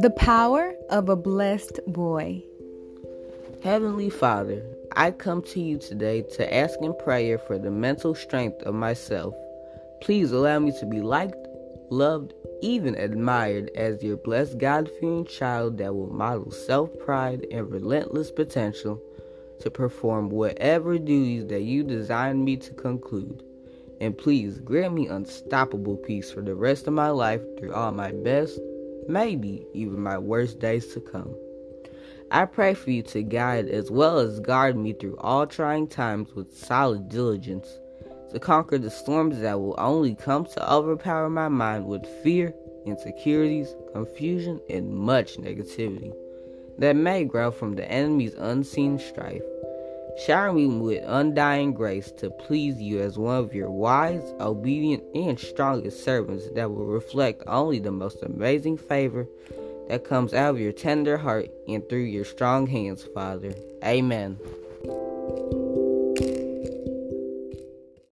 The power of a blessed boy. Heavenly Father, I come to you today to ask in prayer for the mental strength of myself. Please allow me to be liked, loved, even admired as your blessed God fearing child that will model self pride and relentless potential to perform whatever duties that you designed me to conclude. And please grant me unstoppable peace for the rest of my life through all my best maybe even my worst days to come. I pray for you to guide as well as guard me through all trying times with solid diligence, to conquer the storms that will only come to overpower my mind with fear, insecurities, confusion, and much negativity that may grow from the enemy's unseen strife. Shower me with undying grace to please you as one of your wise, obedient, and strongest servants that will reflect only the most amazing favor that comes out of your tender heart and through your strong hands, Father. Amen.